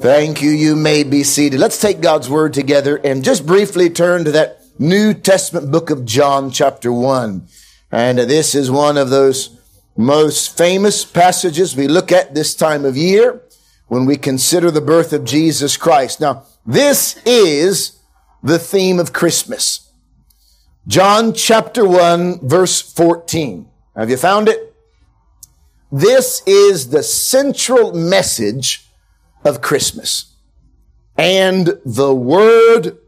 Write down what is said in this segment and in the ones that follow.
Thank you. You may be seated. Let's take God's word together and just briefly turn to that New Testament book of John, chapter 1. And this is one of those most famous passages we look at this time of year when we consider the birth of Jesus Christ. Now, this is the theme of Christmas. John chapter 1, verse 14. Have you found it? This is the central message of Christmas. And the Word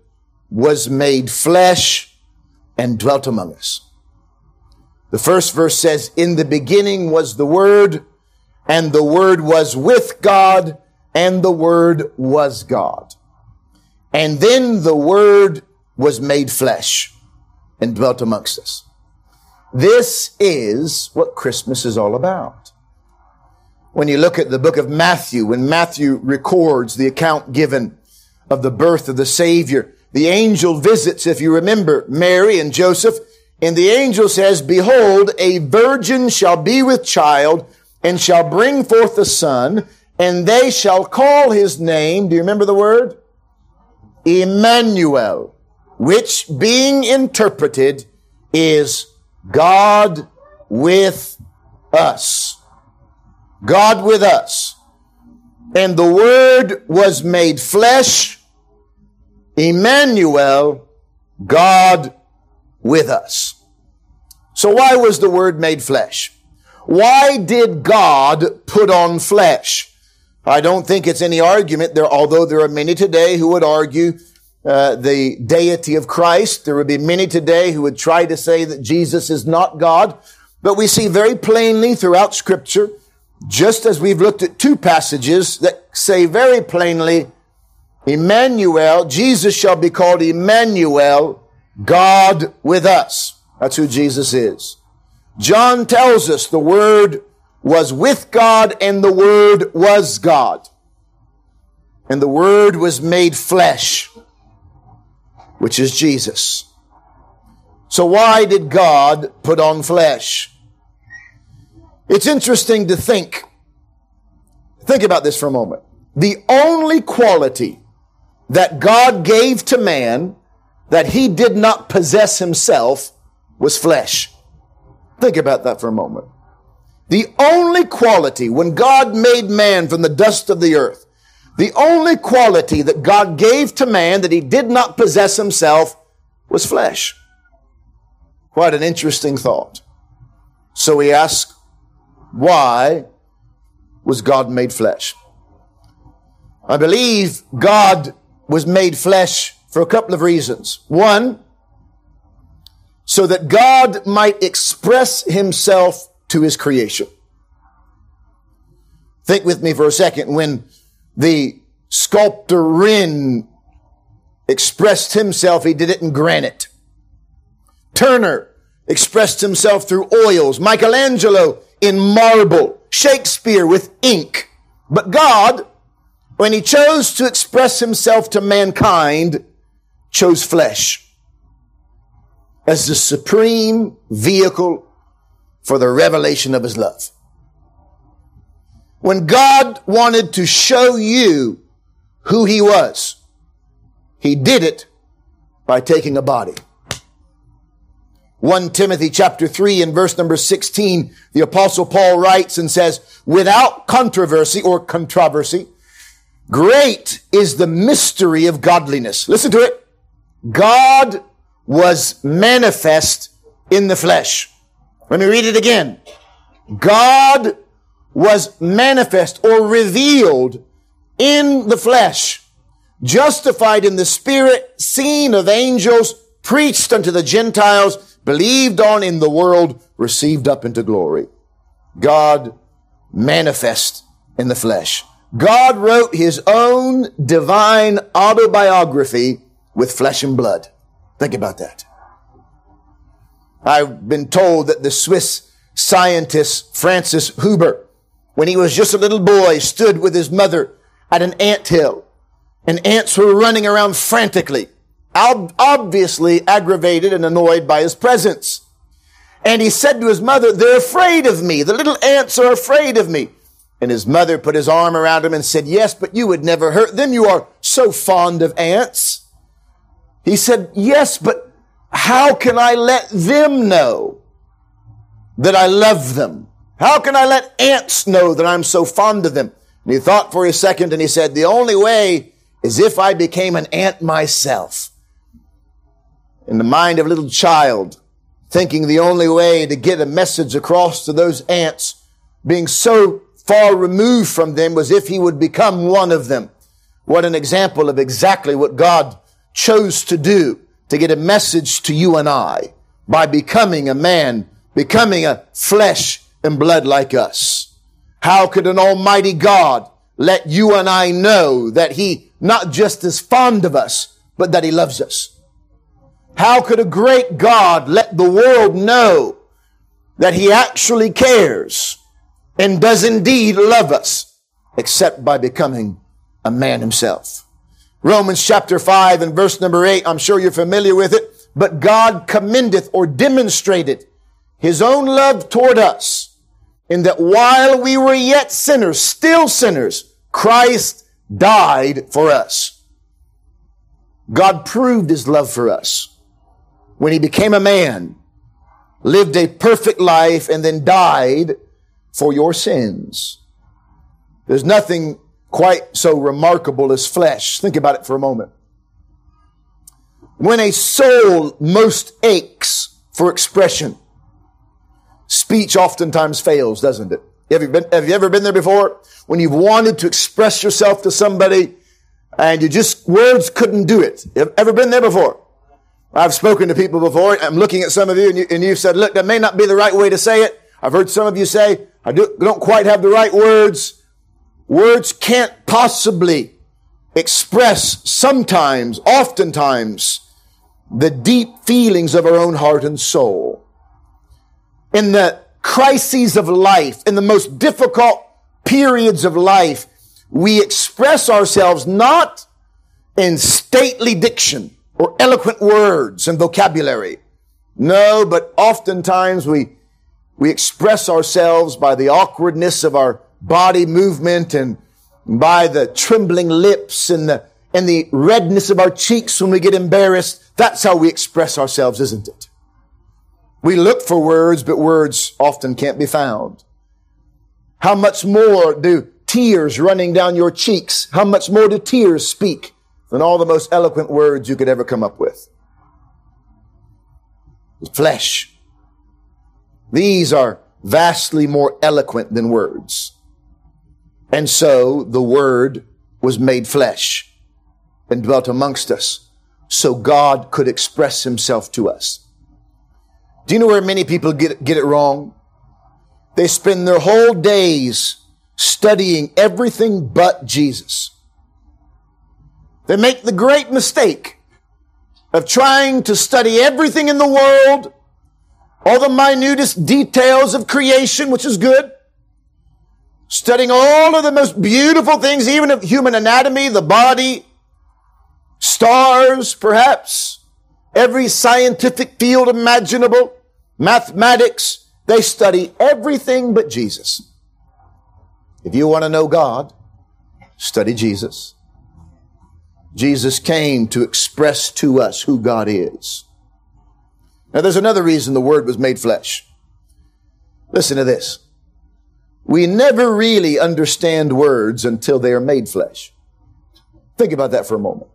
was made flesh and dwelt among us. The first verse says, In the beginning was the Word, and the Word was with God, and the Word was God. And then the Word was made flesh and dwelt amongst us. This is what Christmas is all about. When you look at the book of Matthew, when Matthew records the account given of the birth of the Savior, the angel visits, if you remember, Mary and Joseph, and the angel says, Behold, a virgin shall be with child and shall bring forth a son, and they shall call his name, do you remember the word? Emmanuel, which being interpreted is God with us. God with us. And the Word was made flesh, Emmanuel, God with us. So why was the Word made flesh? Why did God put on flesh? I don't think it's any argument there, although there are many today who would argue uh, the deity of Christ. There would be many today who would try to say that Jesus is not God. But we see very plainly throughout scripture, just as we've looked at two passages that say very plainly, Emmanuel, Jesus shall be called Emmanuel, God with us. That's who Jesus is. John tells us the Word was with God and the Word was God. And the Word was made flesh which is Jesus. So why did God put on flesh? It's interesting to think. Think about this for a moment. The only quality that God gave to man that he did not possess himself was flesh. Think about that for a moment. The only quality when God made man from the dust of the earth the only quality that God gave to man that he did not possess himself was flesh. Quite an interesting thought. So we ask, why was God made flesh? I believe God was made flesh for a couple of reasons. One, so that God might express himself to his creation. Think with me for a second. When the sculptor Wren expressed himself, he did it in granite. Turner expressed himself through oils. Michelangelo in marble. Shakespeare with ink. But God, when he chose to express himself to mankind, chose flesh as the supreme vehicle for the revelation of his love. When God wanted to show you who he was, he did it by taking a body. 1 Timothy chapter 3 and verse number 16, the apostle Paul writes and says, without controversy or controversy, great is the mystery of godliness. Listen to it. God was manifest in the flesh. Let me read it again. God was manifest or revealed in the flesh, justified in the spirit, seen of angels, preached unto the Gentiles, believed on in the world, received up into glory. God manifest in the flesh. God wrote his own divine autobiography with flesh and blood. Think about that. I've been told that the Swiss scientist Francis Huber when he was just a little boy, stood with his mother at an ant hill, and ants were running around frantically, obviously aggravated and annoyed by his presence. And he said to his mother, they're afraid of me. The little ants are afraid of me. And his mother put his arm around him and said, yes, but you would never hurt them. You are so fond of ants. He said, yes, but how can I let them know that I love them? How can I let ants know that I'm so fond of them? And he thought for a second and he said, the only way is if I became an ant myself. In the mind of a little child, thinking the only way to get a message across to those ants being so far removed from them was if he would become one of them. What an example of exactly what God chose to do to get a message to you and I by becoming a man, becoming a flesh and blood like us. How could an almighty God let you and I know that he not just is fond of us, but that he loves us? How could a great God let the world know that he actually cares and does indeed love us except by becoming a man himself? Romans chapter 5 and verse number 8, I'm sure you're familiar with it, but God commendeth or demonstrated his own love toward us in that while we were yet sinners, still sinners, Christ died for us. God proved his love for us when he became a man, lived a perfect life, and then died for your sins. There's nothing quite so remarkable as flesh. Think about it for a moment. When a soul most aches for expression, speech oftentimes fails, doesn't it? Have you, been, have you ever been there before? When you've wanted to express yourself to somebody and you just, words couldn't do it. Have ever been there before? I've spoken to people before. I'm looking at some of you and, you and you've said, look, that may not be the right way to say it. I've heard some of you say, I do, don't quite have the right words. Words can't possibly express sometimes, oftentimes, the deep feelings of our own heart and soul. In the crises of life, in the most difficult periods of life, we express ourselves not in stately diction or eloquent words and vocabulary. No, but oftentimes we, we express ourselves by the awkwardness of our body movement and by the trembling lips and the, and the redness of our cheeks when we get embarrassed. That's how we express ourselves, isn't it? We look for words, but words often can't be found. How much more do tears running down your cheeks, how much more do tears speak than all the most eloquent words you could ever come up with? Flesh. These are vastly more eloquent than words. And so the word was made flesh and dwelt amongst us so God could express himself to us. Do you know where many people get, get it wrong? They spend their whole days studying everything but Jesus. They make the great mistake of trying to study everything in the world, all the minutest details of creation, which is good, studying all of the most beautiful things, even of human anatomy, the body, stars, perhaps, every scientific field imaginable, mathematics. They study everything but Jesus. If you want to know God, study Jesus. Jesus came to express to us who God is. Now there's another reason the Word was made flesh. Listen to this. We never really understand words until they are made flesh. Think about that for a moment.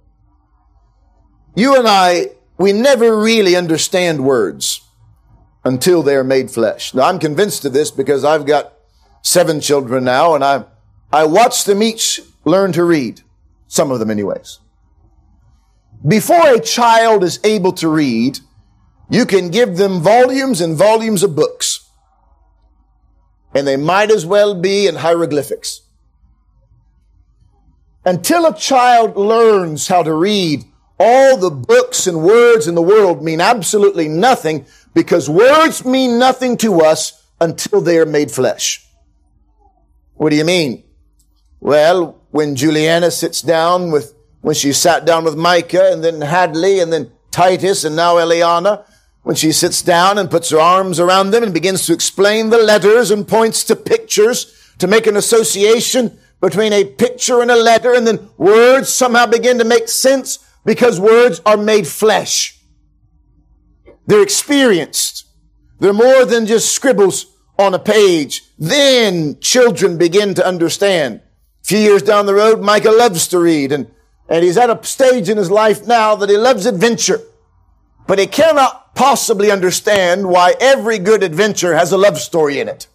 You and I, we never really understand words until they are made flesh. Now I'm convinced of this because I've got seven children now and I, I watch them each learn to read. Some of them anyways. Before a child is able to read, you can give them volumes and volumes of books and they might as well be in hieroglyphics. Until a child learns how to read, all the books and words in the world mean absolutely nothing because words mean nothing to us until they are made flesh. What do you mean? Well, when Juliana sits down with, when she sat down with Micah and then Hadley and then Titus and now Eliana, when she sits down and puts her arms around them and begins to explain the letters and points to pictures, to make an association between a picture and a letter, and then words somehow begin to make sense because words are made flesh. They're experienced. They're more than just scribbles on a page. Then children begin to understand. A few years down the road, Micah loves to read and, and he's at a stage in his life now that he loves adventure. But he cannot possibly understand why every good adventure has a love story in it.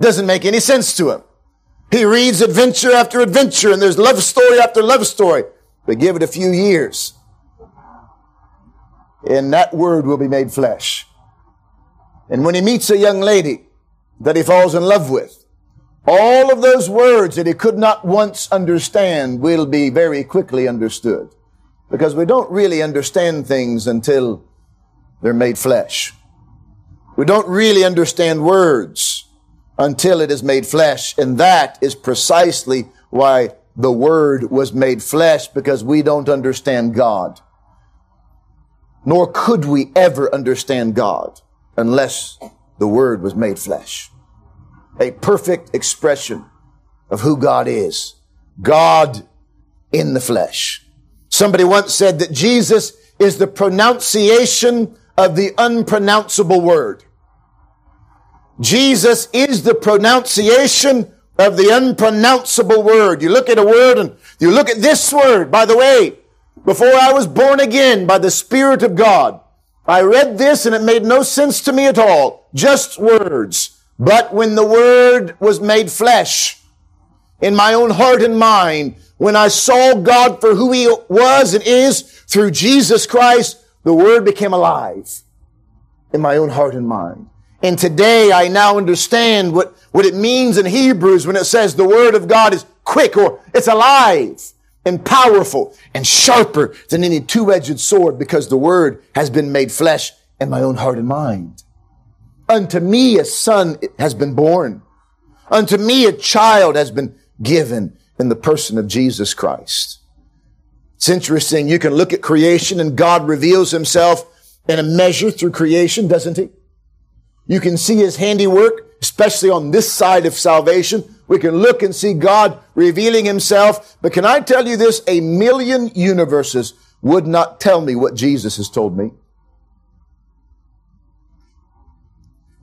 Doesn't make any sense to him. He reads adventure after adventure and there's love story after love story. But give it a few years and that word will be made flesh. And when he meets a young lady that he falls in love with, all of those words that he could not once understand will be very quickly understood. Because we don't really understand things until they're made flesh. We don't really understand words until it is made flesh. And that is precisely why the word was made flesh because we don't understand God nor could we ever understand God unless the Word was made flesh. A perfect expression of who God is. God in the flesh. Somebody once said that Jesus is the pronunciation of the unpronounceable word. Jesus is the pronunciation of the unpronounceable word. You look at a word and you look at this word, by the way, before I was born again by the Spirit of God. I read this and it made no sense to me at all. Just words. But when the Word was made flesh in my own heart and mind, when I saw God for who He was and is through Jesus Christ, the Word became alive in my own heart and mind. And today I now understand what, what it means in Hebrews when it says the Word of God is quick or it's alive and powerful and sharper than any two-edged sword because the word has been made flesh in my own heart and mind. Unto me a son has been born. Unto me a child has been given in the person of Jesus Christ. It's interesting. You can look at creation and God reveals himself in a measure through creation, doesn't he? You can see his handiwork, especially on this side of salvation we can look and see God revealing himself. But can I tell you this? A million universes would not tell me what Jesus has told me.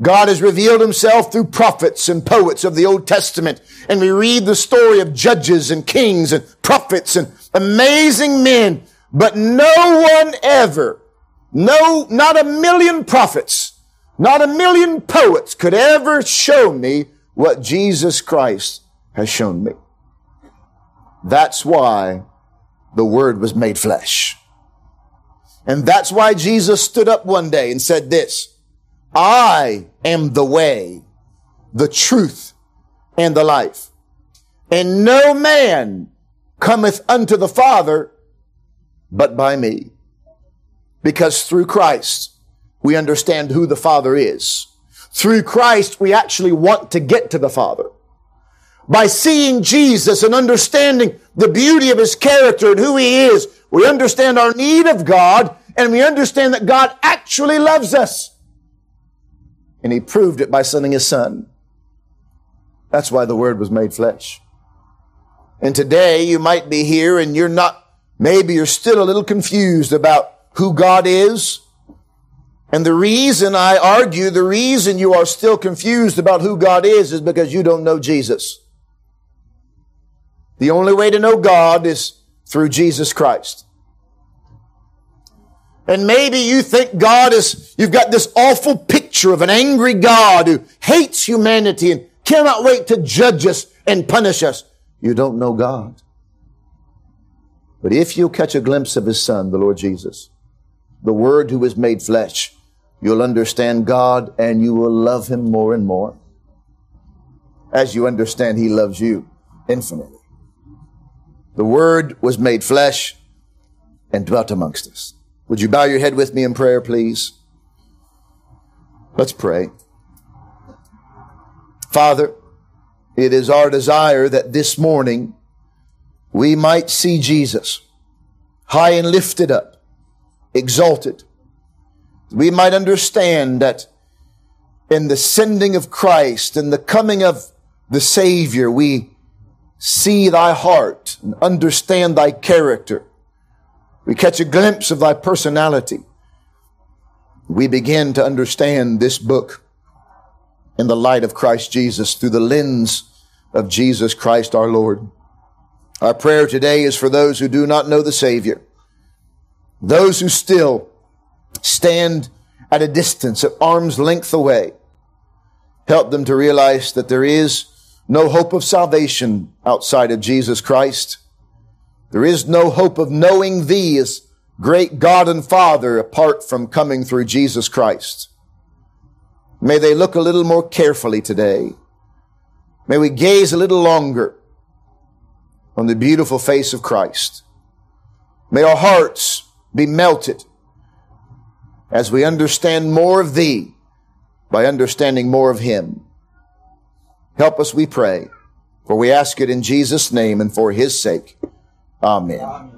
God has revealed himself through prophets and poets of the Old Testament. And we read the story of judges and kings and prophets and amazing men. But no one ever, no, not a million prophets, not a million poets could ever show me what Jesus Christ has shown me. That's why the Word was made flesh. And that's why Jesus stood up one day and said this, I am the way, the truth, and the life. And no man cometh unto the Father but by me. Because through Christ, we understand who the Father is. Through Christ, we actually want to get to the Father. By seeing Jesus and understanding the beauty of His character and who He is, we understand our need of God and we understand that God actually loves us. And He proved it by sending His Son. That's why the Word was made flesh. And today you might be here and you're not, maybe you're still a little confused about who God is, and the reason I argue, the reason you are still confused about who God is, is because you don't know Jesus. The only way to know God is through Jesus Christ. And maybe you think God is, you've got this awful picture of an angry God who hates humanity and cannot wait to judge us and punish us. You don't know God. But if you catch a glimpse of His Son, the Lord Jesus, the Word who was made flesh, You'll understand God and you will love Him more and more as you understand He loves you infinitely. The Word was made flesh and dwelt amongst us. Would you bow your head with me in prayer, please? Let's pray. Father, it is our desire that this morning we might see Jesus high and lifted up, exalted, we might understand that in the sending of Christ and the coming of the Savior, we see thy heart and understand thy character. We catch a glimpse of thy personality. We begin to understand this book in the light of Christ Jesus through the lens of Jesus Christ our Lord. Our prayer today is for those who do not know the Savior, those who still stand at a distance, at arm's length away. Help them to realize that there is no hope of salvation outside of Jesus Christ. There is no hope of knowing Thee as great God and Father apart from coming through Jesus Christ. May they look a little more carefully today. May we gaze a little longer on the beautiful face of Christ. May our hearts be melted as we understand more of Thee by understanding more of Him. Help us, we pray, for we ask it in Jesus' name and for His sake. Amen. Amen.